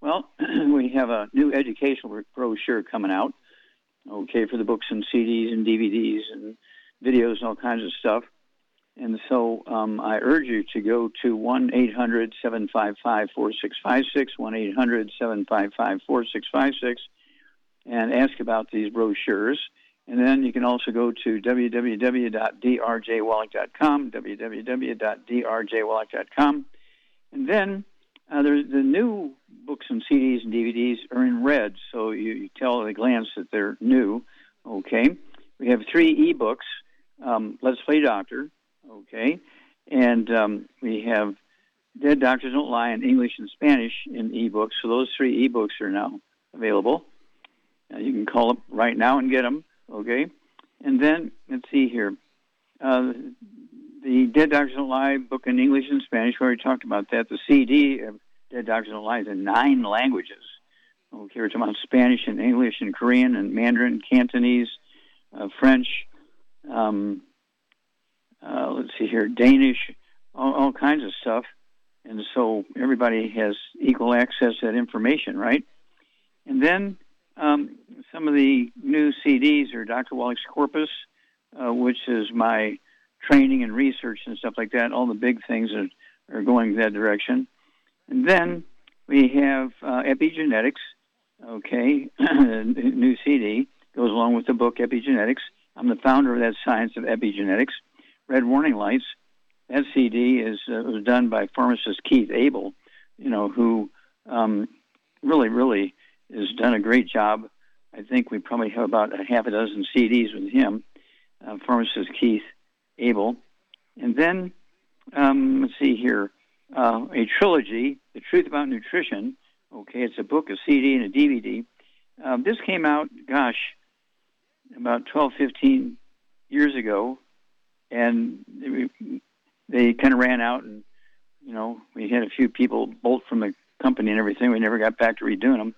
Well, we have a new educational brochure coming out, okay, for the books and CDs and DVDs and videos and all kinds of stuff. And so um, I urge you to go to 1 800 755 4656, 1 800 755 4656 and ask about these brochures. And then you can also go to www.drjwallach.com, www.drjwallach.com. And then uh, the new books and CDs and DVDs are in red, so you, you tell at a glance that they're new. Okay. We have three ebooks um, Let's Play Doctor. Okay. And um, we have Dead Doctors Don't Lie in English and Spanish in ebooks. So those three ebooks are now available. You can call up right now and get them, okay? And then, let's see here. Uh, the Dead Doctors Don't Lie book in English and Spanish, we already talked about that. The CD Dead Doctors Don't Lie is in nine languages. Okay, we're talking about Spanish and English and Korean and Mandarin, Cantonese, uh, French, um, uh, let's see here, Danish, all, all kinds of stuff. And so everybody has equal access to that information, right? And then um, some of the new CDs are Dr. Wallach's Corpus, uh, which is my training and research and stuff like that. All the big things that are going that direction. And then we have uh, epigenetics. Okay, new CD goes along with the book Epigenetics. I'm the founder of that science of epigenetics. Red Warning Lights. That CD is uh, was done by pharmacist Keith Abel, you know, who um, really, really has done a great job. I think we probably have about a half a dozen CDs with him, uh, pharmacist Keith Abel. And then, um, let's see here, uh, a trilogy, The Truth About Nutrition. Okay, it's a book, a CD, and a DVD. Um, this came out, gosh, about 12, 15 years ago, and they, they kind of ran out, and you know, we had a few people bolt from the company and everything. We never got back to redoing them.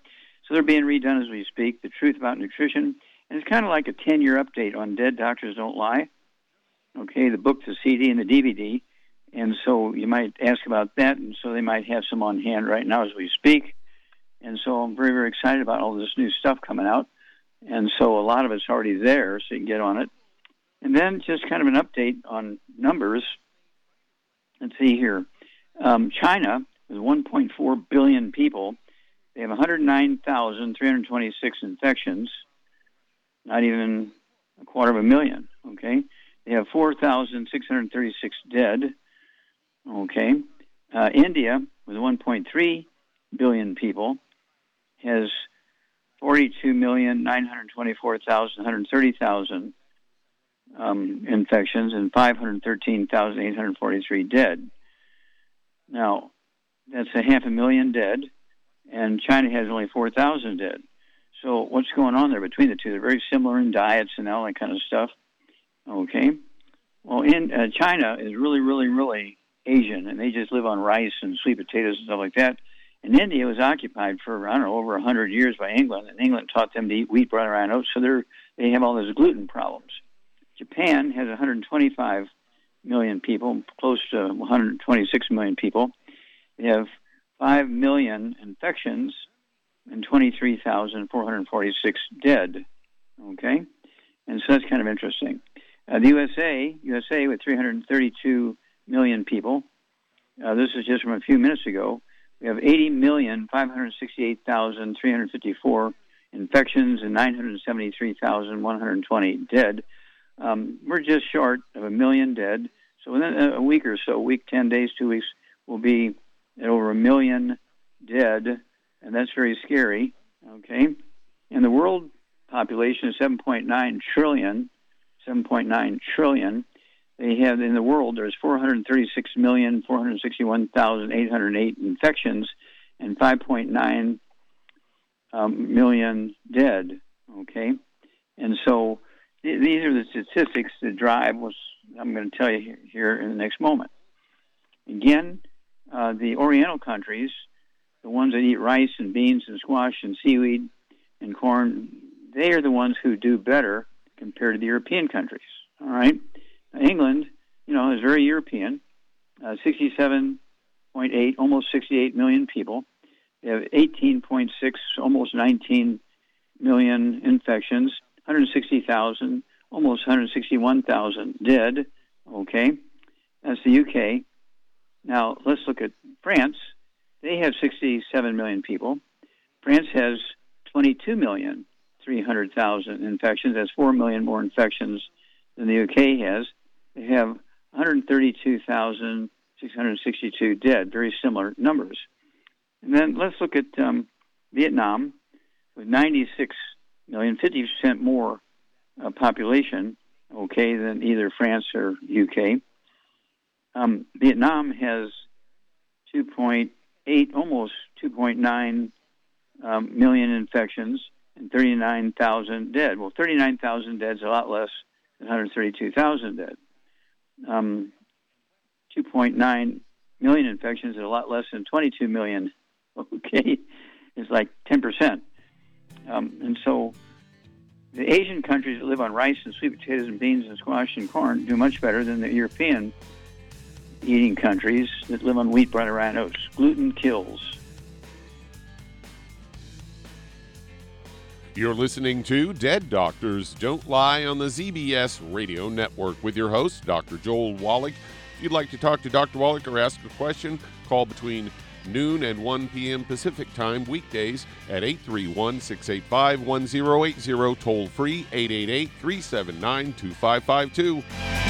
So they're being redone as we speak. The Truth About Nutrition. And it's kind of like a 10 year update on Dead Doctors Don't Lie. Okay, the book, the CD, and the DVD. And so you might ask about that. And so they might have some on hand right now as we speak. And so I'm very, very excited about all this new stuff coming out. And so a lot of it's already there, so you can get on it. And then just kind of an update on numbers. Let's see here. Um, China, with 1.4 billion people, they have 109,326 infections, not even a quarter of a million. Okay, they have 4,636 dead. Okay, uh, India with 1.3 billion people has 42,924,130,000 um, infections and 513,843 dead. Now, that's a half a million dead and China has only 4,000 dead. So what's going on there between the two? They're very similar in diets and all that kind of stuff. Okay. Well, in uh, China is really, really, really Asian, and they just live on rice and sweet potatoes and stuff like that. And India was occupied for I don't know over a hundred years by England, and England taught them to eat wheat, bread, and oats, so they're they have all those gluten problems. Japan has 125 million people, close to 126 million people. They have 5 million infections and 23,446 dead. Okay? And so that's kind of interesting. Uh, the USA, USA with 332 million people, uh, this is just from a few minutes ago, we have 80,568,354 infections and 973,120 dead. Um, we're just short of a million dead. So within a week or so, week, 10 days, two weeks, we'll be at over a million dead, and that's very scary. Okay, and the world population is 7.9 trillion. 7.9 trillion. They have in the world there's 436,461,808 infections and 5.9 um, million dead. Okay, and so th- these are the statistics that drive what I'm going to tell you here in the next moment. Again, uh, the Oriental countries, the ones that eat rice and beans and squash and seaweed and corn, they are the ones who do better compared to the European countries. All right, England, you know, is very European, uh, 67.8, almost 68 million people. They have 18.6, almost 19 million infections, 160,000, almost 161,000 dead. Okay, that's the UK. Now let's look at France. They have 67 million people. France has 22 million 300,000 infections. That's 4 million more infections than the UK has. They have 132,662 dead, very similar numbers. And then let's look at um, Vietnam with 96 million, 50% more uh, population, okay, than either France or UK. Um, Vietnam has 2.8, almost 2.9 um, million infections and 39,000 dead. Well, 39,000 dead is a lot less than 132,000 dead. Um, 2.9 million infections and a lot less than 22 million. Okay, is like 10%. Um, and so the Asian countries that live on rice and sweet potatoes and beans and squash and corn do much better than the European eating countries that live on wheat, bread, and oats. Gluten kills. You're listening to Dead Doctors Don't Lie on the ZBS Radio Network with your host, Dr. Joel Wallach. If you'd like to talk to Dr. Wallach or ask a question, call between noon and 1 p.m. Pacific Time weekdays at 831 685 1080, toll free 888 379 2552.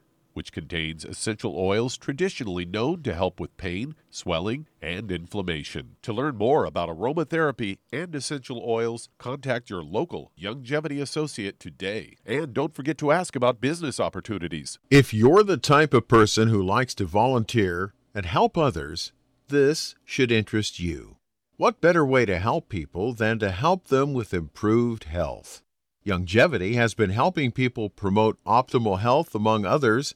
which contains essential oils traditionally known to help with pain, swelling, and inflammation. To learn more about aromatherapy and essential oils, contact your local Youngevity associate today. And don't forget to ask about business opportunities. If you're the type of person who likes to volunteer and help others, this should interest you. What better way to help people than to help them with improved health? Youngevity has been helping people promote optimal health, among others,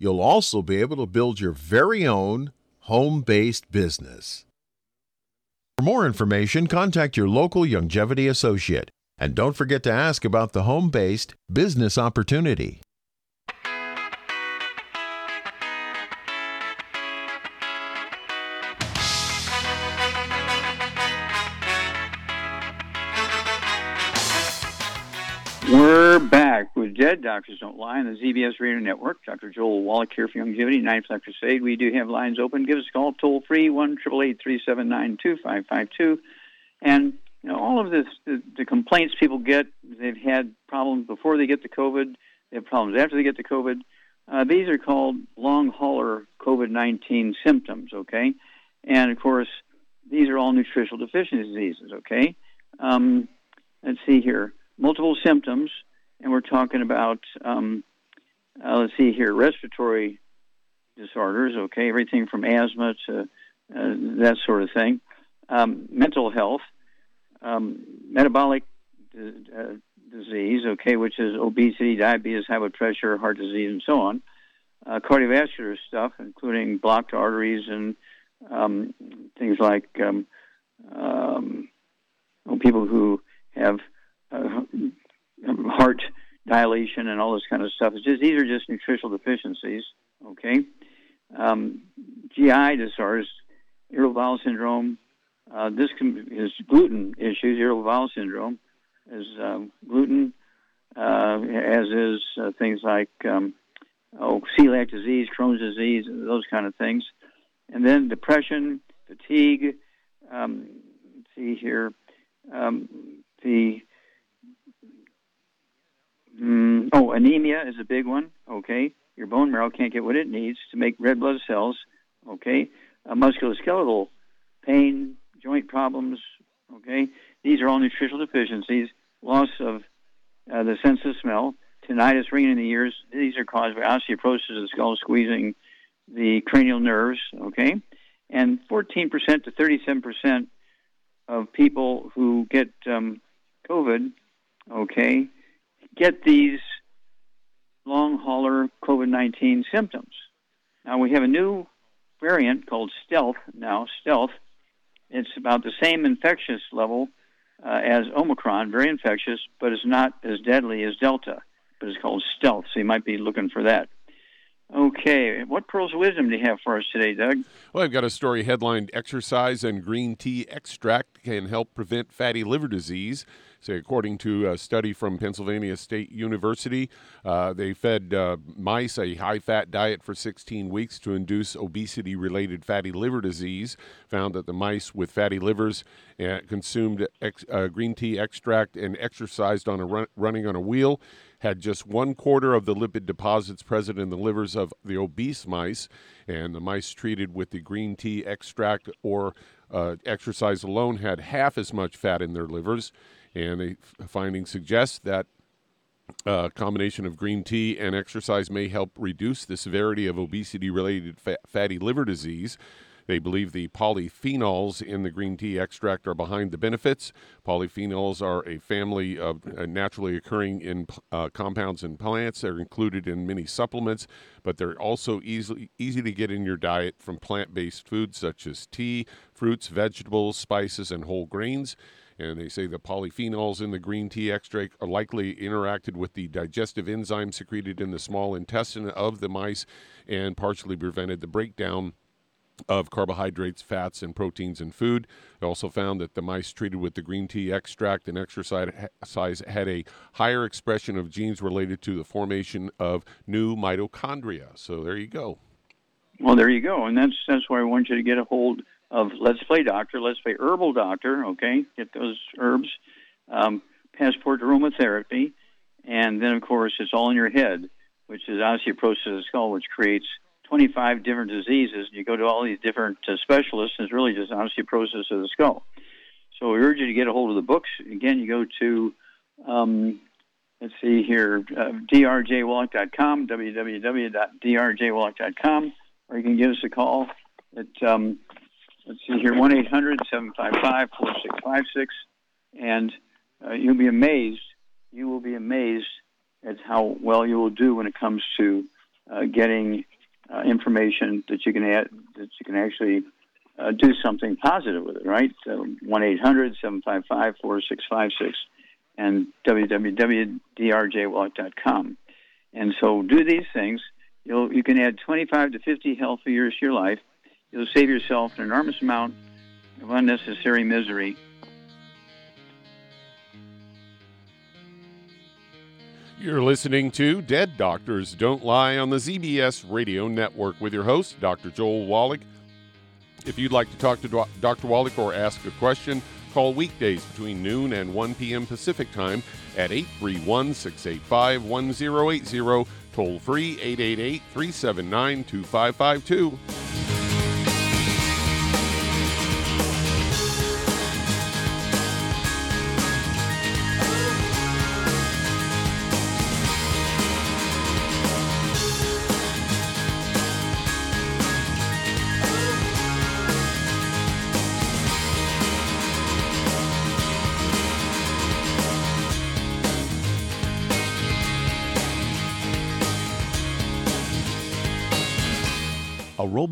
you'll also be able to build your very own home based business. For more information, contact your local Youngevity associate. And don't forget to ask about the home based business opportunity. We're back with Dead Doctors Don't Lie on the ZBS Radio Network. Dr. Joel Wallach here for Youngevity, Ninth Flat Crusade. We do have lines open. Give us a call toll free, 1 379 2552. And you know, all of this, the, the, complaints people get, they've had problems before they get the COVID, they have problems after they get the COVID. Uh, these are called long hauler COVID 19 symptoms, okay? And of course, these are all nutritional deficiency diseases, okay? Um, let's see here multiple symptoms, and we're talking about, um, uh, let's see here, respiratory disorders, okay, everything from asthma to uh, that sort of thing, um, mental health, um, metabolic d- uh, disease, okay, which is obesity, diabetes, high blood pressure, heart disease, and so on, uh, cardiovascular stuff, including blocked arteries and um, things like um, um, people who have uh, heart dilation and all this kind of stuff. It's just these are just nutritional deficiencies. Okay, um, GI disorders, irritable bowel syndrome. Uh, this can, is gluten issues. Irritable bowel syndrome is um, gluten, uh, as is uh, things like um, oh celiac disease, Crohn's disease, those kind of things, and then depression, fatigue. Um, see here, um, the Mm, oh, anemia is a big one. Okay, your bone marrow can't get what it needs to make red blood cells. Okay, uh, musculoskeletal pain, joint problems. Okay, these are all nutritional deficiencies. Loss of uh, the sense of smell, tinnitus, ringing in the ears. These are caused by osteoporosis of the skull, squeezing the cranial nerves. Okay, and 14% to 37% of people who get um, COVID, okay, get these long hauler COVID 19 symptoms. Now, we have a new variant called Stealth now, Stealth. It's about the same infectious level uh, as Omicron, very infectious, but it's not as deadly as Delta. But it's called Stealth, so you might be looking for that. Okay, what pearls of wisdom do you have for us today, Doug? Well, I've got a story headlined Exercise and Green Tea Extract Can Help Prevent Fatty Liver Disease. Say, according to a study from Pennsylvania State University, uh, they fed uh, mice a high fat diet for 16 weeks to induce obesity related fatty liver disease. Found that the mice with fatty livers uh, consumed ex- uh, green tea extract and exercised on a run- running on a wheel had just one quarter of the lipid deposits present in the livers of the obese mice, and the mice treated with the green tea extract or uh, exercise alone had half as much fat in their livers and the findings suggest that a uh, combination of green tea and exercise may help reduce the severity of obesity related fatty liver disease. They believe the polyphenols in the green tea extract are behind the benefits. Polyphenols are a family of uh, naturally occurring in uh, compounds in plants. They're included in many supplements, but they're also easily easy to get in your diet from plant-based foods such as tea, fruits, vegetables, spices, and whole grains. And they say the polyphenols in the green tea extract are likely interacted with the digestive enzyme secreted in the small intestine of the mice and partially prevented the breakdown of carbohydrates, fats, and proteins in food. They also found that the mice treated with the green tea extract and exercise had a higher expression of genes related to the formation of new mitochondria. So there you go. Well, there you go, and that's that's why I want you to get a hold of Let's Play Doctor, Let's Play Herbal Doctor, okay? Get those herbs, um, Passport Aromatherapy, and then, of course, it's all in your head, which is osteoporosis of the skull, which creates 25 different diseases. You go to all these different uh, specialists, and it's really just osteoporosis of the skull. So we urge you to get a hold of the books. Again, you go to, um, let's see here, uh, drjwallach.com, www.drjwallach.com, or you can give us a call at um, let's see here, 1 800 755 4656. And uh, you'll be amazed. You will be amazed at how well you will do when it comes to uh, getting uh, information that you can add, that you can actually uh, do something positive with it, right? So 1 800 755 4656 and www.drjwallach.com. And so do these things. You'll, you can add 25 to 50 healthy years to your life You'll save yourself an enormous amount of unnecessary misery. You're listening to Dead Doctors Don't Lie on the ZBS Radio Network with your host, Dr. Joel Wallach. If you'd like to talk to Dr. Wallach or ask a question, call weekdays between noon and 1 p.m. Pacific Time at 831 685 1080, toll free 888 379 2552.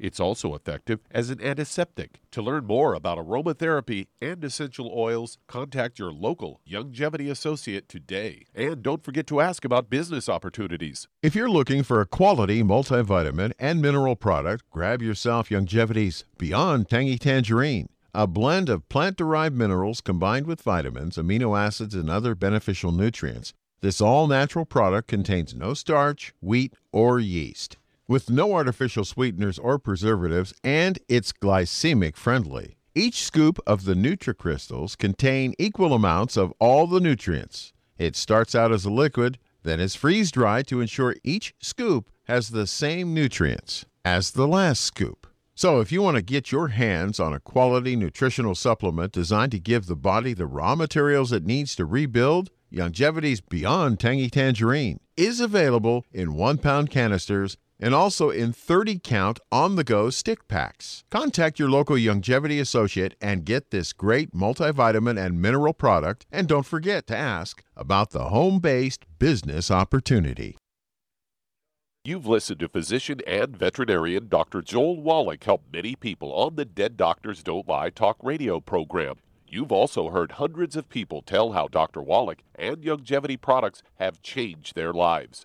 It's also effective as an antiseptic. To learn more about aromatherapy and essential oils, contact your local Youngevity associate today. And don't forget to ask about business opportunities. If you're looking for a quality multivitamin and mineral product, grab yourself Youngevity's Beyond Tangy Tangerine. A blend of plant derived minerals combined with vitamins, amino acids, and other beneficial nutrients. This all natural product contains no starch, wheat, or yeast with no artificial sweeteners or preservatives, and it's glycemic friendly. Each scoop of the NutriCrystals contain equal amounts of all the nutrients. It starts out as a liquid, then is freeze dried to ensure each scoop has the same nutrients as the last scoop. So, if you want to get your hands on a quality nutritional supplement designed to give the body the raw materials it needs to rebuild, Youngevity's Beyond Tangy Tangerine is available in one pound canisters and also in 30 count on the go stick packs. Contact your local Youngevity associate and get this great multivitamin and mineral product. And don't forget to ask about the home based business opportunity. You've listened to physician and veterinarian Dr. Joel Wallach help many people on the Dead Doctors Don't Lie talk radio program. You've also heard hundreds of people tell how Dr. Wallach and Youngevity products have changed their lives.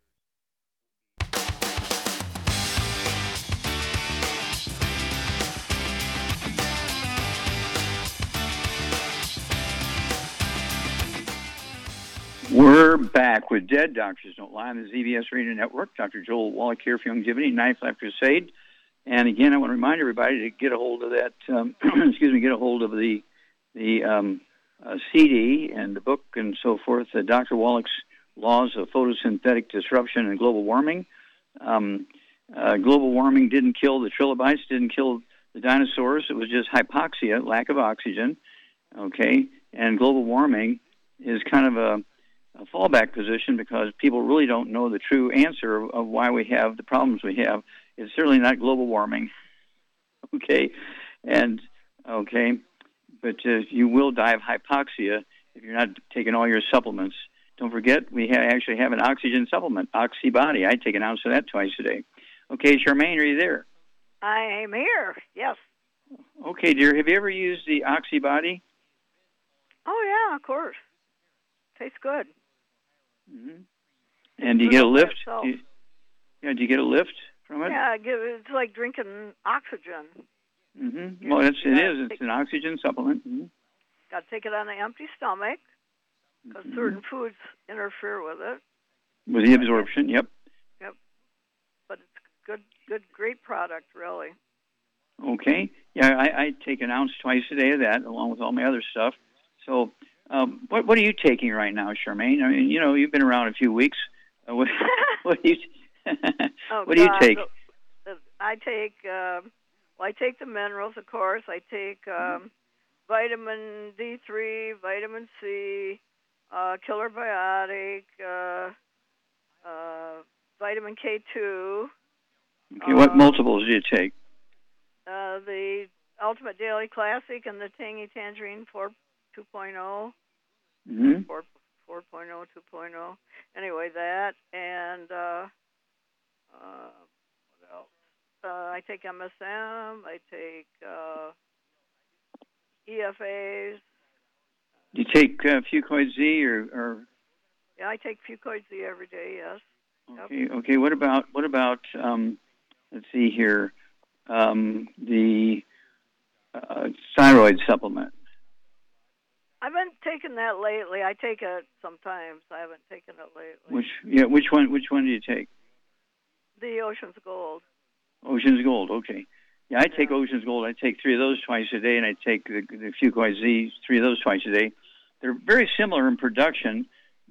We're back with Dead Doctors Don't Lie on the ZBS Radio Network. Dr. Joel Wallach here for Youngevity, Knife Life Crusade. And again, I want to remind everybody to get a hold of that, um, excuse me, get a hold of the, the um, uh, CD and the book and so forth, uh, Dr. Wallach's Laws of Photosynthetic Disruption and Global Warming. Um, uh, global warming didn't kill the trilobites, didn't kill the dinosaurs. It was just hypoxia, lack of oxygen. Okay, and global warming is kind of a a fallback position because people really don't know the true answer of, why we have the problems we have. It's certainly not global warming. Okay, and okay, but uh, you will die of hypoxia if you're not taking all your supplements. Don't forget, we ha- actually have an oxygen supplement, Oxybody. I take an ounce of that twice a day. Okay, Charmaine, are you there? I am here. Yes. Okay, dear. Have you ever used the Oxybody? Oh yeah, of course. tastes good. Hmm And do you get a lift? Do you, yeah, do you get a lift from it? Yeah, it's like drinking oxygen. hmm Well, it's, it is. It's an oxygen supplement. hmm Got to take it on an empty stomach because Mm-hmm. certain foods interfere with it. With the absorption, yep. yep. But it's good, good, great product, really. Okay. Yeah, I, I take an ounce twice a day of that, along with all my other stuff. So, um, what what are you taking right now, Charmaine? I mean, you know, you've been around a few weeks. Uh, what what do you Oh, what do you God, take? I take. Um, well, I take the minerals, of course. I take um, vitamin D3, vitamin C, uh, killer biotic, uh, uh, vitamin K2, Okay, what uh, multiples do you take? uh, the Ultimate Daily Classic, and the Tangy Tangerine 4 2.0. hmm 4, 4.0, 2.0. Anyway, that and uh, uh, what else? Uh, I take MSM. I take uh, EFAs. Do you take uh, Fucoid Z or, or Yeah, I take Fucoid Z every day. Yes. Yep. okay? Okay. What about what about um, let's see here, um, the uh, thyroid supplement? I haven't taken that lately. I take it sometimes. I haven't taken it lately. Which yeah, which one which one do you take? the Ocean's Gold. Ocean's Gold. Okay. Yeah, I take Ocean's Gold. I take three of those twice a day, and I take the, the Fucoid Z, three of those twice a day. They're very similar in production,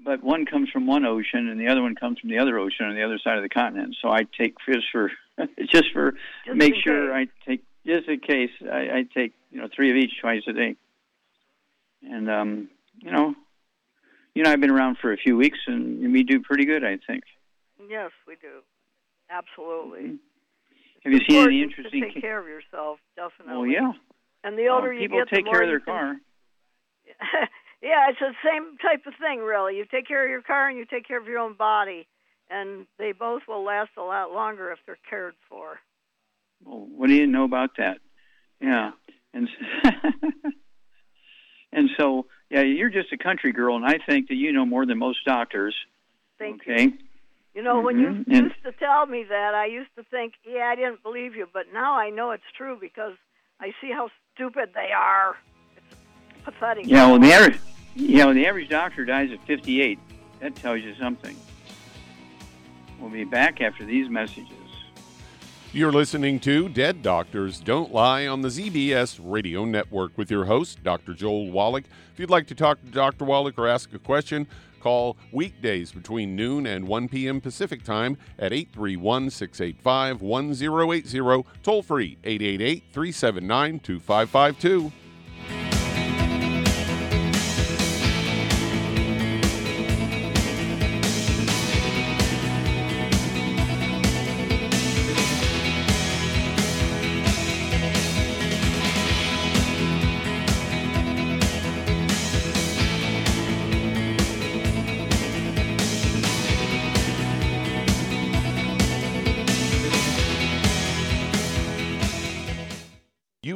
but one comes from one ocean, and the other one comes from the other ocean on the other side of the continent. So I take just for just for Just make sure case. I take just in case I, I take you know three of each twice a day. And um, you know, you know I've been around for a few weeks, and we do pretty good, I think. Yes, we do. Absolutely. Have you seen any interesting? To take care of yourself, definitely. Oh yeah. And the older Well, you people get, take the care of their car. yeah, it's the same type of thing, really. You take care of your car and you take care of your own body, and they both will last a lot longer if they're cared for. Well, what do you know about that? Yeah, and and so yeah, you're just a country girl, and I think that you know more than most doctors. Thank okay. you. You know, when you Mhm. And- used to tell me that, I used to think, yeah, I didn't believe you, but now I know it's true because I see how stupid they are. It's pathetic. Yeah, well, the average yeah, well, the average doctor dies at 58. That tells you something. We'll be back after these messages. You're listening to Dead Doctors Don't Lie on the ZBS Radio Network with your host, Dr. Joel Wallach. If you'd like to talk to Dr. Wallach or ask a question, call weekdays between noon and 1 p.m. Pacific Time at 831 685 1080, toll free 888 379 2552.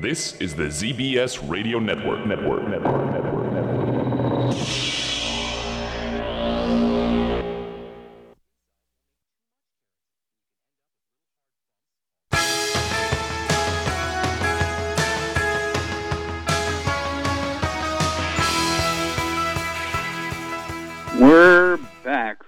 This is the ZBS Radio Network. Network. Network. Network. Network. We're back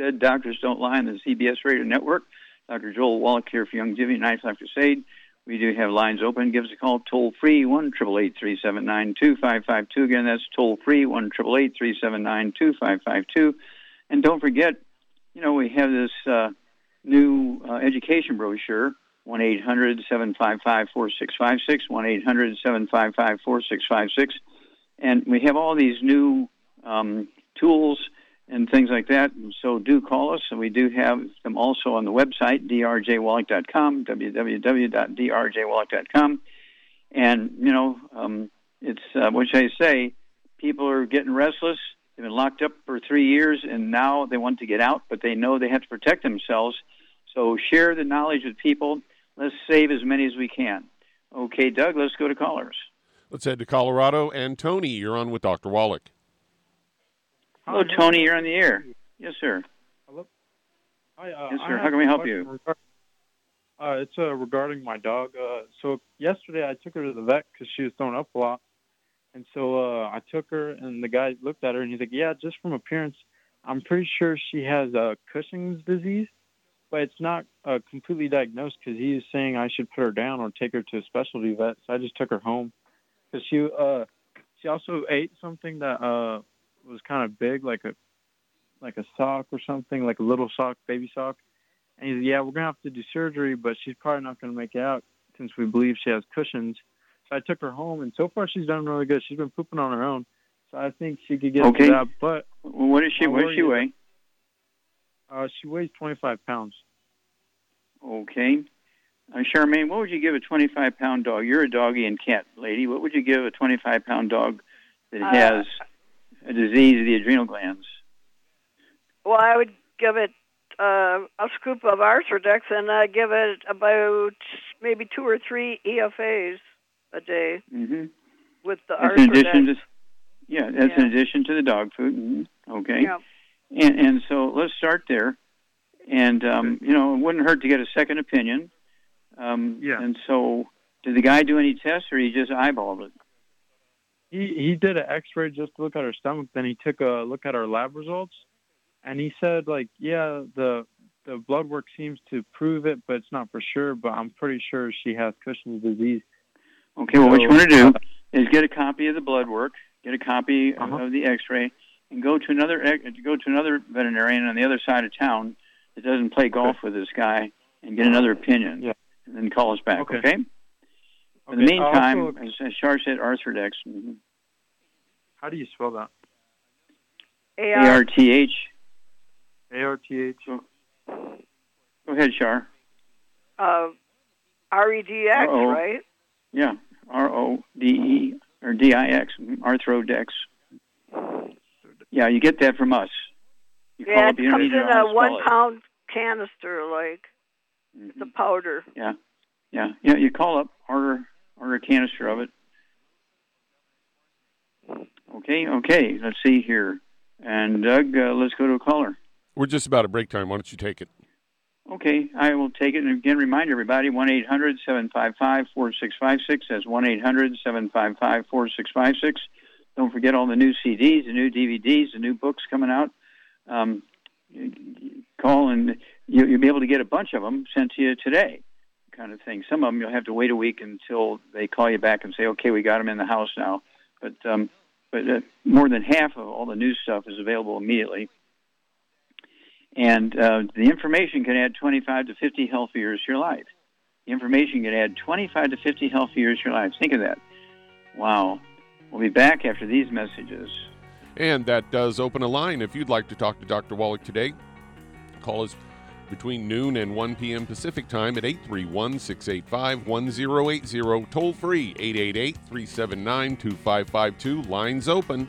Dead Doctors Don't Lie on the ZBS Radio Network. Dr. Joel Wallach here for Youngevity Knife Life Crusade. We do have lines open. Give us a call toll free one triple eight three seven nine two five five two. Again, that's toll free one triple eight three seven nine two five five two. And don't forget, you know, we have this uh, new uh, education brochure one eight hundred seven five five four six five six one eight hundred seven five five four six five six, and we have all these new um, tools and things like that. So do call us, and we do have them also on the website, drjwallach.com, www.drjwallach.com. And, you know, um, it's, uh, what should I say, people are getting restless. They've been locked up for three years, and now they want to get out, but they know they have to protect themselves. So share the knowledge with people. Let's save as many as we can. Okay, Doug, let's go to callers. Let's head to Colorado. And Tony, you're on with Dr. Wallach. Hello, Tony. You're on the air. Yes, sir. Hello. Hi. Uh, yes, sir. How can we help you? Regard- uh, it's uh, regarding my dog. Uh, so yesterday I took her to the vet because she was throwing up a lot, and so uh, I took her, and the guy looked at her, and he's like, "Yeah, just from appearance, I'm pretty sure she has uh, Cushing's disease, but it's not uh, completely diagnosed because he is saying I should put her down or take her to a specialty vet. So I just took her home because she uh, she also ate something that uh, was kind of big, like a like a sock or something, like a little sock, baby sock. And he said, "Yeah, we're gonna have to do surgery, but she's probably not gonna make it out since we believe she has Cushing's." So I took her home, and so far she's done really good. She's been pooping on her own, so I think she could get Okay. through that. But What is she? What does she weigh? uh, she weighs 25 pounds. Okay. Uh, Charmaine, what would you give a 25 pound dog? You're a doggy and cat lady. What would you give a 25 pound dog that Uh, has a disease of the adrenal glands? Well, I would give it uh, a scoop of Arthrodex, and I'd give it about maybe two or three EFAs a day hmm with the That's in addition Arthrodex. to, yeah, that's in addition to the dog food. hmm Okay. Yeah. And, and so let's start there. And, um, you know, it wouldn't hurt to get a second opinion. Um, Yeah. And so, did the guy do any tests or he just eyeballed it? He he did an X-ray just to look at her stomach. Then he took a look at her lab results, and he said like, yeah, the the blood work seems to prove it, but it's not for sure. But I'm pretty sure she has Cushing's disease. Okay, well, what you want to do uh, is get a copy of the blood work, get a copy of- Uh-huh. of the X-ray, and go to another ex- go to another veterinarian on the other side of town that doesn't play golf with this guy, and get another opinion. Yeah. And then call us back. Okay. Okay. In the meantime, also- as, as Shar said, Arthrodex. mhm. How do you spell that? A R T H. A R T H. Go ahead, Shar. Uh, REDX, right? Yeah, R O D E or D I X, mhm, Arthrodex. Yeah, you get that from us. You call Yeah, up, it you comes in to know how a to one spell it. pound canister, like it's Mm-hmm. a powder. Yeah, yeah, yeah. You call up, order, order a canister of it. Okay, okay. Let's see here. And Doug, uh, let's go to a caller. We're just about at break time. Why don't you take it? Okay, I will take it. And again, remind everybody 1 800 755 4656. That's 1 800 755 4656. Don't forget all the new CDs, the new DVDs, the new books coming out. Um, you- you call and you'll be able to get a bunch of them sent to you today, kind of thing. Some of them you'll have to wait a week until they call you back and say, okay, we got them in the house now. But, um, but uh, more than half of all the new stuff is available immediately. And uh, the information can add 25 to 50 healthy years to your life. The information can add 25 to 50 healthy years to your life. Think of that. Wow. We'll be back after these messages. And that does open a line if you'd like to talk to Dr. Wallach today. Call us between noon and 1 p.m. Pacific time at 831 685 1080. Toll free 888 379 2552. Lines open.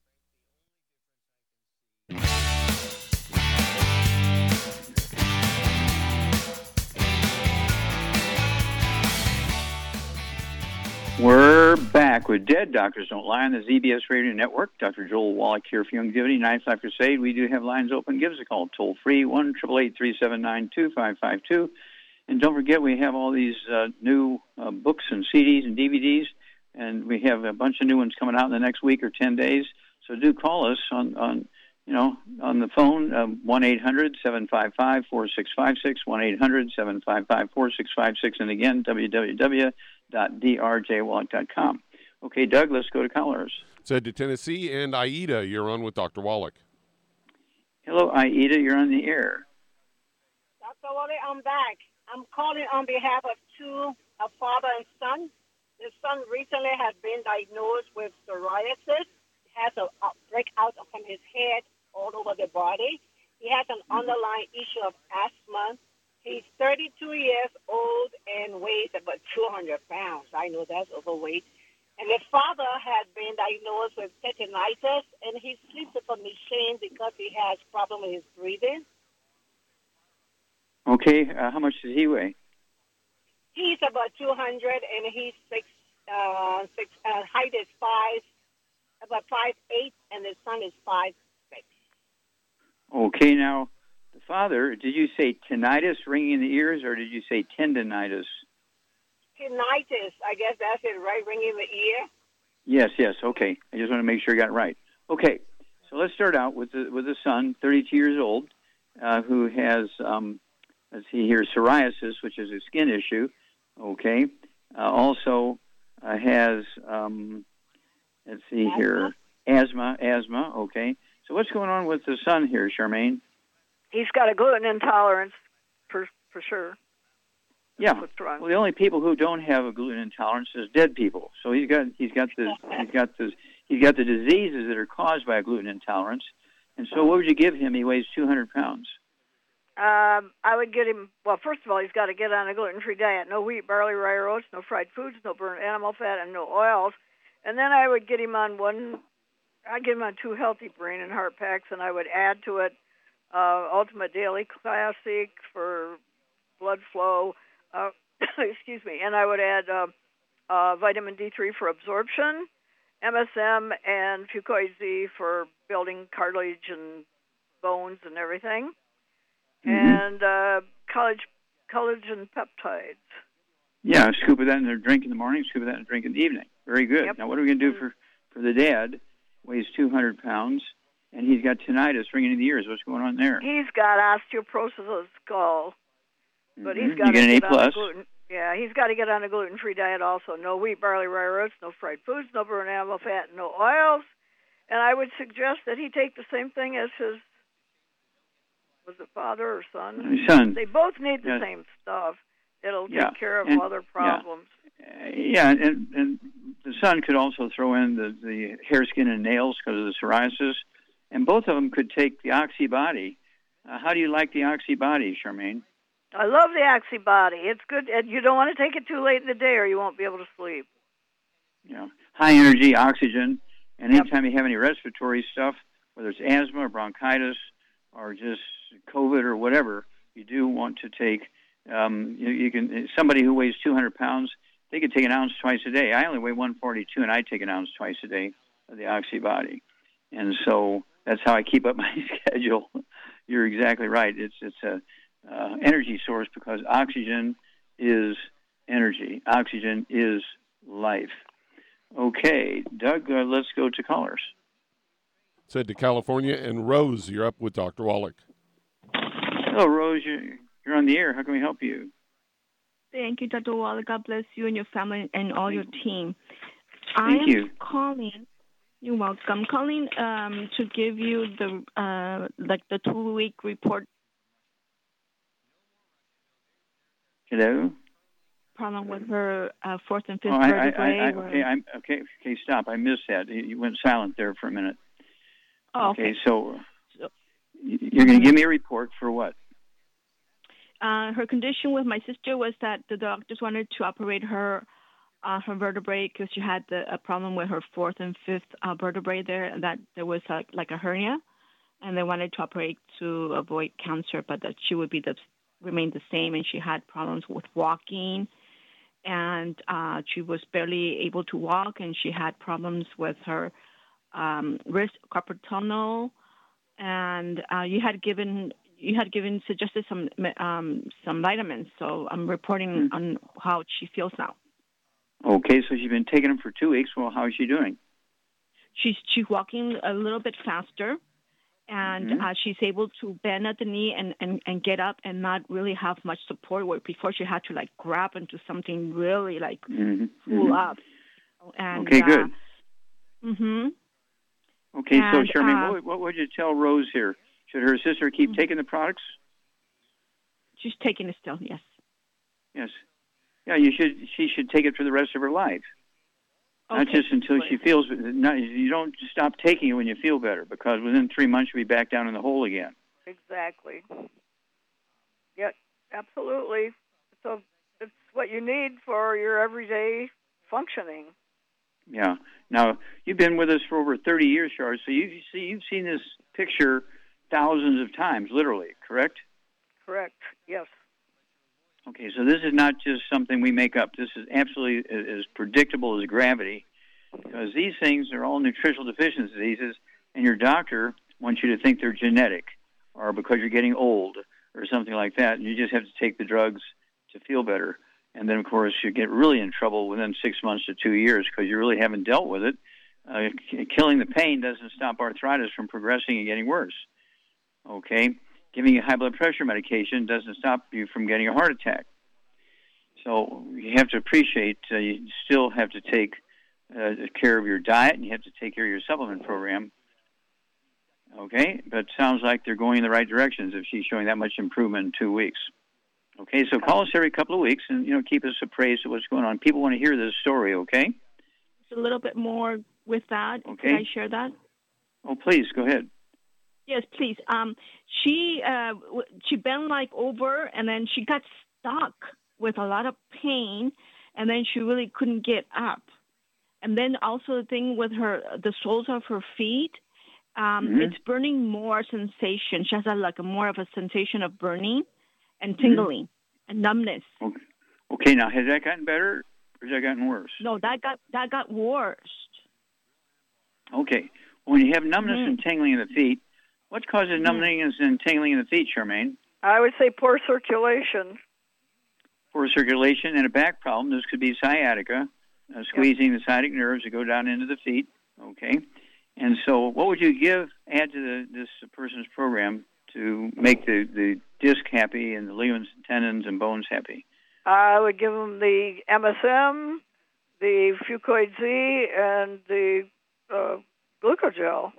We're back with Dead Doctors Don't Lie on the ZBS Radio Network. Dr. Joel Wallach here for Youngevity, 95 Crusade. We do have lines open. Give us a call toll free, 1 379 2552. And don't forget, we have all these uh, new uh, books and CDs and DVDs, and we have a bunch of new ones coming out in the next week or 10 days. So do call us on, on you know, on the phone, um, 1 800 755 4656, 1 800 755 4656, and again, www.drjwallach.com. Okay, Doug, let's go to callers. Said to Tennessee and Aida, you're on with Dr. Wallach. Hello, Aida, you're on the air. Dr. Wally, I'm back. I'm calling on behalf of two, a father and son. The son recently has been diagnosed with psoriasis, has a, a breakout from his head all over the body, He has an mm-hmm. underlying issue of asthma. He's 32 years old and weighs about 200 pounds. I know that's overweight. And his father has been diagnosed with tetanitis, and he sleeps with a machine because he has problem with his breathing. Okay, uh, how much does he weigh? He's about 200, and he's six, uh, six. Uh, height is five, about five eight, and his son is five six. Okay, now the father. Did you say tinnitus, ringing in the ears, or did you say tendonitis? Tinnitus, I guess that's it, right? Ringing in the ear. Yes, yes. Okay, I just want to make sure I got it right. Okay, so let's start out with the with the son, 32 years old, uh, who has um, let's see here, psoriasis, which is a skin issue. Okay, uh, also uh, has um, let's see Asthma? here, asthma, asthma. Okay, so what's going on with the son here, Charmaine? He's got a gluten intolerance for for sure. Yeah. What's wrong? Well, the only people who don't have a gluten intolerance is dead people. So he's got he's got the he's got the he's got the diseases that are caused by a gluten intolerance. And so, what would you give him? He weighs 200 pounds. Um, I would get him. Well, first of all, he's got to get on a gluten-free diet: no wheat, barley, rye, oats, no fried foods, no burnt animal fat, and no oils. And then I would get him on one. I'd get him on two healthy brain and heart packs, and I would add to it uh, Ultimate Daily Classic for blood flow. Uh, excuse me, and I would add uh, uh, vitamin D3 for absorption, MSM, and Fucoid Z for building cartilage and bones and everything and uh, college collagen peptides. Yeah, a scoop of that in a drink in the morning, scoop of that in a drink in the evening. Very good. Yep. Now, what are we going to do for for the dad? Weighs 200 pounds, and he's got tinnitus ringing in the ears. What's going on there? He's got osteoporosis of the skull, but he's Mhm. got you to get an A get on a plus. gluten. Yeah, he's got to get on a gluten-free diet also. No wheat, barley, rye, oats, no fried foods, no burnt animal fat, no oils. And I would suggest that he take the same thing as his was it father or son? His son. They both need the Yeah. same stuff. It'll take Yeah, care of and- other yeah. problems. Uh, yeah, and, and the son could also throw in the, the hair, skin, and nails because of the psoriasis, and both of them could take the Oxybody. Uh, how do you like the Oxybody, Charmaine? I love the Oxybody. It's good, and you don't want to take it too late in the day, or you won't be able to sleep. Know, high energy, oxygen, and anytime you have any respiratory stuff, whether it's asthma or bronchitis or just COVID or whatever, you do want to take. Um, you, you can somebody who weighs 200 pounds, they could take an ounce twice a day. I only weigh 142, and I take an ounce twice a day of the Oxybody, and so that's how I keep up my schedule. You're exactly right. It's it's a uh, energy source because oxygen is energy. Oxygen is life. Okay, Doug, uh, let's go to callers. Said to California and Rose, you're up with Dr. Wallach. Hello, Rose. You're, you're on the air. How can we help you? Thank you, Dr. Wallach. God bless you and your family and all your team. Thank I am you. calling. You're welcome. Calling um, to give you the uh, like the two week report Hello. problem with her uh, fourth and fifth Oh, I, I. I, I, okay, I'm okay. Okay, stop. I missed that. You went silent there for a minute. oh, okay. so y- you're going to give me a report for what? Uh, her condition with my sister was that the doctors wanted to operate her uh, her vertebrae because she had the, a problem with her fourth and fifth uh, vertebrae there, and that there was a, like a hernia, and they wanted to operate to avoid cancer, but that she would be the remain the same, and she had problems with walking, and uh, she was barely able to walk, and she had problems with her um, wrist carpal tunnel, and uh, you had given you had given suggested some um, some vitamins. So I'm reporting Hmm. on how she feels now. Okay, so she's been taking them for two weeks. Well, how is she doing? She's she's walking a little bit faster, and Mhm. uh, she's able to bend at the knee and, and, and get up and not really have much support. Where before she had to like grab into something really like Mm-hmm. pull up. And, Okay, good. hmm Okay, so And, Charmaine, uh, what, what would you tell Rose here? Should her sister keep Mm-hmm. taking the products? She's taking it still. Yes. Yes. Yeah, you should. She should take it for the rest of her life. Not just until she feels. Not, you don't stop taking it when you feel better, because within three months you'll be back down in the hole again. exactly. Yeah, absolutely. So it's what you need for your everyday functioning. Yeah. Now you've been with us for over 30 years, Char. So you've see, you've seen this picture thousands of times, literally. Correct? Correct. Yes. Okay. So this is not just something we make up. This is absolutely as predictable as gravity, because these things are all nutritional deficiency diseases, and your doctor wants you to think they're genetic, or because you're getting old, or something like that, and you just have to take the drugs to feel better. And then, of course, you get really in trouble within six months to two years because you really haven't dealt with it. Uh, killing the pain doesn't stop arthritis from progressing and getting worse. Okay? Giving you high blood pressure medication doesn't stop you from getting a heart attack. So you have to appreciate uh, you still have to take uh, care of your diet and you have to take care of your supplement program. Okay? But sounds like they're going in the right directions if she's showing that much improvement in two weeks. Okay, so call us every couple of weeks and you know keep us appraised of what's going on. People want to hear this story. Okay. Just a little bit more with that. Okay. Can I share that? Oh, please go ahead. Yes, please. Um, she uh, she bent like over, and then she got stuck with a lot of pain, and then she really couldn't get up. And then also the thing with her, the soles of her feet, um, Mhm. it's burning more sensation. She has a, like a more of a sensation of burning and Mm-hmm. tingling and numbness. Okay, now has that gotten better or has that gotten worse? No, that got that got worse. Okay. When you have numbness Mm-hmm. and tingling in the feet, what causes numbness and tingling in the feet, Charmaine? I would say poor circulation. Poor circulation and a back problem. This could be sciatica, uh, squeezing the sciatic nerves that go down into the feet. Okay. And so, what would you give, add to the, this person's program to make the, the disc happy and the ligaments, and tendons, and bones happy? I would give them the MSM, the Fucoid Z, and the uh, glucogel.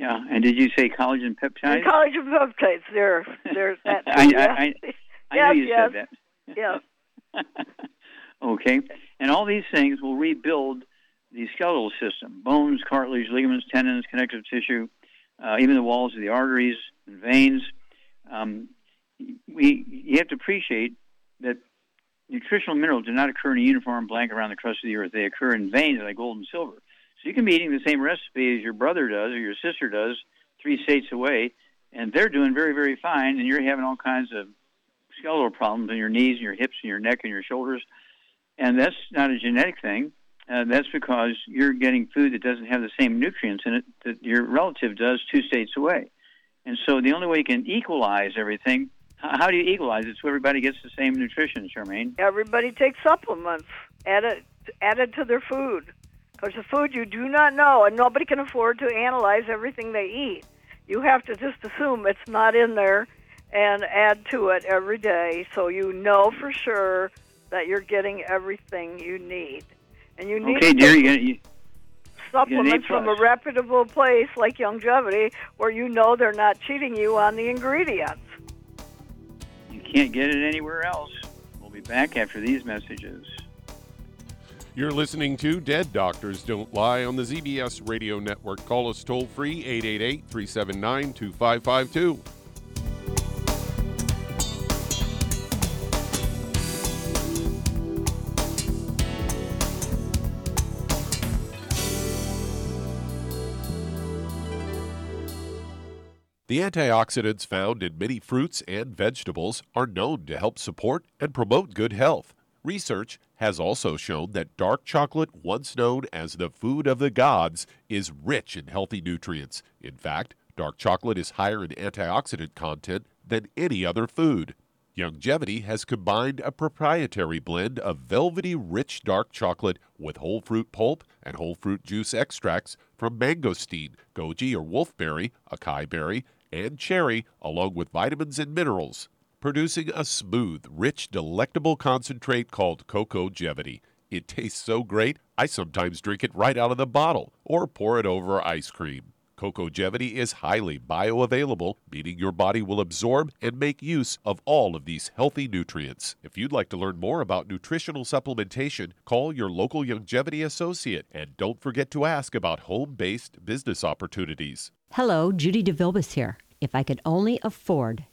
Yeah. And did you say collagen peptides? And collagen peptides. There, there's that. I, I, yeah. I, I yes, knew you yes, said that. yes. Okay. And all these things will rebuild the skeletal system bones, cartilage, ligaments, tendons, connective tissue, uh, even the walls of the arteries and veins. Um, we, you have to appreciate that nutritional minerals do not occur in a uniform blank around the crust of the earth. They occur in veins like gold and silver. So you can be eating the same recipe as your brother does or your sister does three states away, and they're doing very, very fine, and you're having all kinds of skeletal problems in your knees and your hips and your neck and your shoulders. And that's not a genetic thing. Uh, that's because you're getting food that doesn't have the same nutrients in it that your relative does two states away. And so the only way you can equalize everything, how do you equalize it so everybody gets the same nutrition, Charmaine? Everybody takes supplements added added to their food because the food you do not know, and nobody can afford to analyze everything they eat. You have to just assume it's not in there and add to it every day, so you know for sure that you're getting everything you need. And you need Okay, dear, you, you, supplements A from a reputable place like Youngevity, where you know they're not cheating you on the ingredients. you can't get it anywhere else. We'll be back after these messages. You're listening to Dead Doctors Don't Lie on the ZBS Radio Network. Call us toll free 888 379 2552. The antioxidants found in many fruits and vegetables are known to help support and promote good health. Research has also shown that dark chocolate, once known as the food of the gods, is rich in healthy nutrients. In fact, dark chocolate is higher in antioxidant content than any other food. Youngevity has combined a proprietary blend of velvety rich dark chocolate with whole fruit pulp and whole fruit juice extracts from mangosteen, goji or wolfberry, acai berry, and cherry, along with vitamins and minerals, producing a smooth, rich, delectable concentrate called Cocogevity. It tastes so great, I sometimes drink it right out of the bottle or pour it over ice cream. Cocogevity is highly bioavailable, meaning your body will absorb and make use of all of these healthy nutrients. If you'd like to learn more about nutritional supplementation, call your local Youngevity associate and don't forget to ask about home based business opportunities. Hello, Judy DeVilbus here. If I could only afford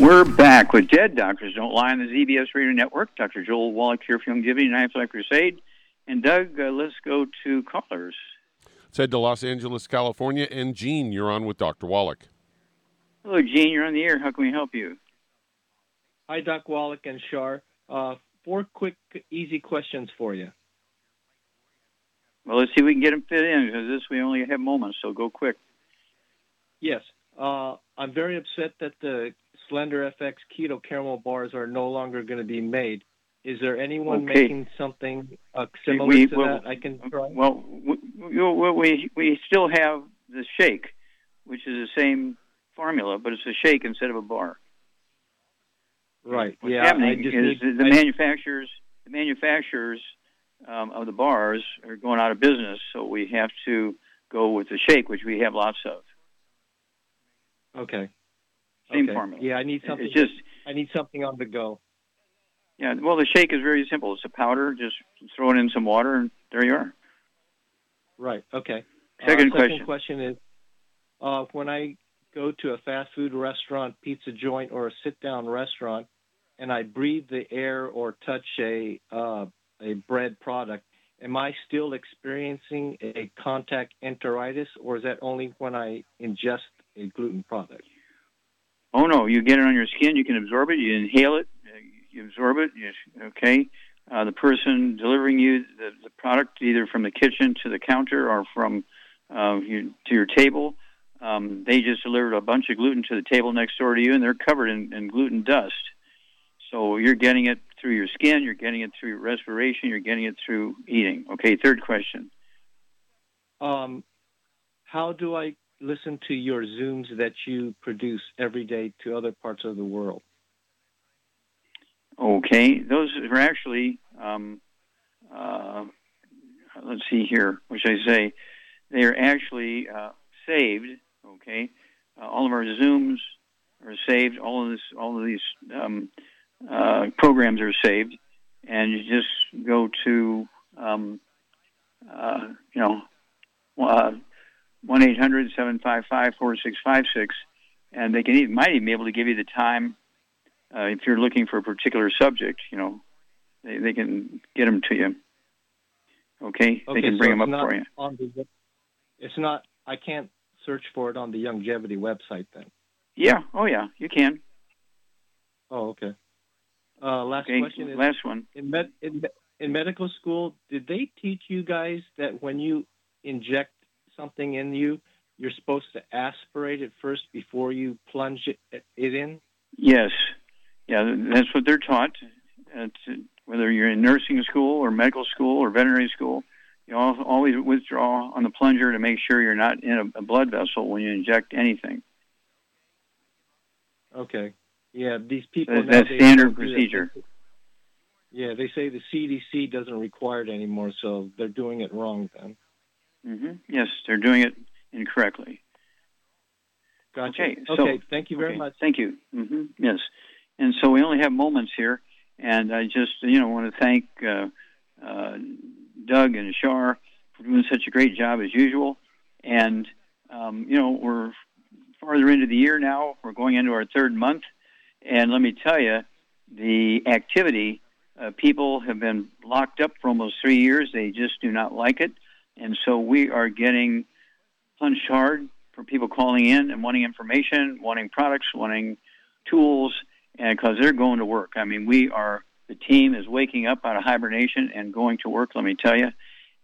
We're back with Dead Doctors Don't Lie on the ZBS Radio Network. Dr. Joel Wallach here from Youngevity Knife Life Crusade. And Doug, uh, let's go to callers. Let's head to Los Angeles, California. And Gene, you're on with Dr. Wallach. Hello, Gene. You're on the air. How can we help you? Hi, Doc Wallach and Shar. Uh, four quick, easy questions for you. Well, let's see if we can get them fit in because this we only have moments, so go quick. Yes. Uh, I'm very upset that the Slender FX Keto Caramel bars are no longer going to be made. Is there anyone Okay. making something uh, similar We- to well, that I can try? Well, we, we, we, still have the shake, which is the same formula, but it's a shake instead of a bar. right. What's yeah. Happening is need, the I- manufacturers, the manufacturers um, of the bars are going out of business, so we have to go with the shake, which we have lots of. Okay. Same okay. formula. Yeah, I need It's something. just I need something on the go. Yeah, well, the shake is very simple. It's a powder. Just throw it in some water, and there you are. Right. Okay. Second uh, question. Second question is, uh, when I go to a fast food restaurant, pizza joint, or a sit-down restaurant, and I breathe the air or touch a uh, a bread product, am I still experiencing a contact enteritis, or is that only when I ingest a gluten product? Oh no, you get it on your skin. You can absorb it. You inhale it. uh, You absorb it. You, okay. Uh, the person delivering you the, the product, either from the kitchen to the counter or from uh, you, to your table, um, they just delivered a bunch of gluten to the table next door to you, and they're covered in, in gluten dust. So you're getting it through your skin. You're getting it through respiration. You're getting it through eating. Okay. Third question. Um, how do I listen to your Zooms that you produce every day to other parts of the world? Okay, those are actually, um, uh, let's see here, what should I say? They are actually uh, saved. Okay, uh, all of our Zooms are saved. All of this, all of these um, uh, programs are saved, and you just go to, um, uh, you know, uh, one eight hundred seven five five four six five six, and they can even, might even be able to give you the time uh, if you're looking for a particular subject, you know, they, they can get them to you. Okay, they can so bring them up for you. On the, it's not. I can't search for it on the Youngevity website then. Yeah, oh yeah, you can. Oh, okay. Uh, last Okay, question is last one. in med in, in medical school. Did they teach you guys that when you inject something in you, you're supposed to aspirate it first before you plunge it, it in? Yes. Yeah, that's what they're taught. Whether you're in nursing school or medical school or veterinary school, you always withdraw on the plunger to make sure you're not in a, a blood vessel when you inject anything. Okay. Yeah, these people. So that's standard procedure. That. Yeah, they say the CDC doesn't require it anymore, so they're doing it wrong then. Mm-hmm. Yes, they're doing it incorrectly. Gotcha. Okay, so, okay thank you very okay, much. Thank you. Mm-hmm. Yes, and so we only have moments here, and I just you know want to thank uh, uh, Doug and Shar for doing such a great job as usual, and um, you know we're farther into the year now. We're going into our third month, and let me tell you, the activity. Uh, people have been locked up for almost three years. They just do not like it. And so we are getting punched hard for people calling in and wanting information, wanting products, wanting tools, and because they're going to work. I mean, we are, the team is waking up out of hibernation and going to work, let me tell you.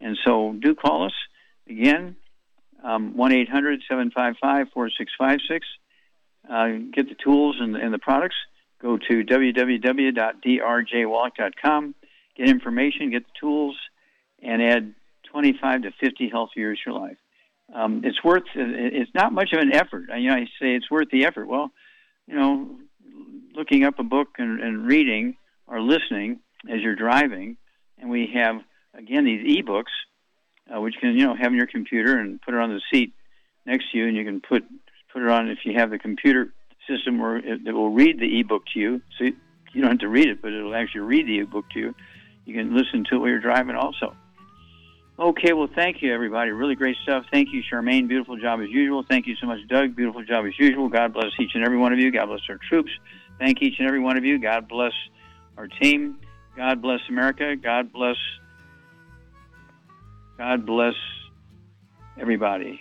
And so do call us again, um, 1 800 755 4656. Uh, get the tools and, and the products. Go to www.drjwallach.com, get information, get the tools, and add 25 to 50 health years to your life. Um, it's worth. It's not much of an effort. You know, I say it's worth the effort. Well, you know, looking up a book and, and reading or listening as you're driving, and we have again these e-books, uh, which can you know have in your computer and put it on the seat next to you, and you can put put it on if you have the computer system where it, it will read the e-book to you. So you don't have to read it, but it'll actually read the e-book to you. You can listen to it while you're driving also. Okay, well, thank you, everybody. Really great stuff. Thank you, Charmaine. Beautiful job as usual. Thank you so much, Doug. Beautiful job as usual. God bless each and every one of you. God bless our troops. Thank each and every one of you. God bless our team. God bless America. God bless. God bless everybody.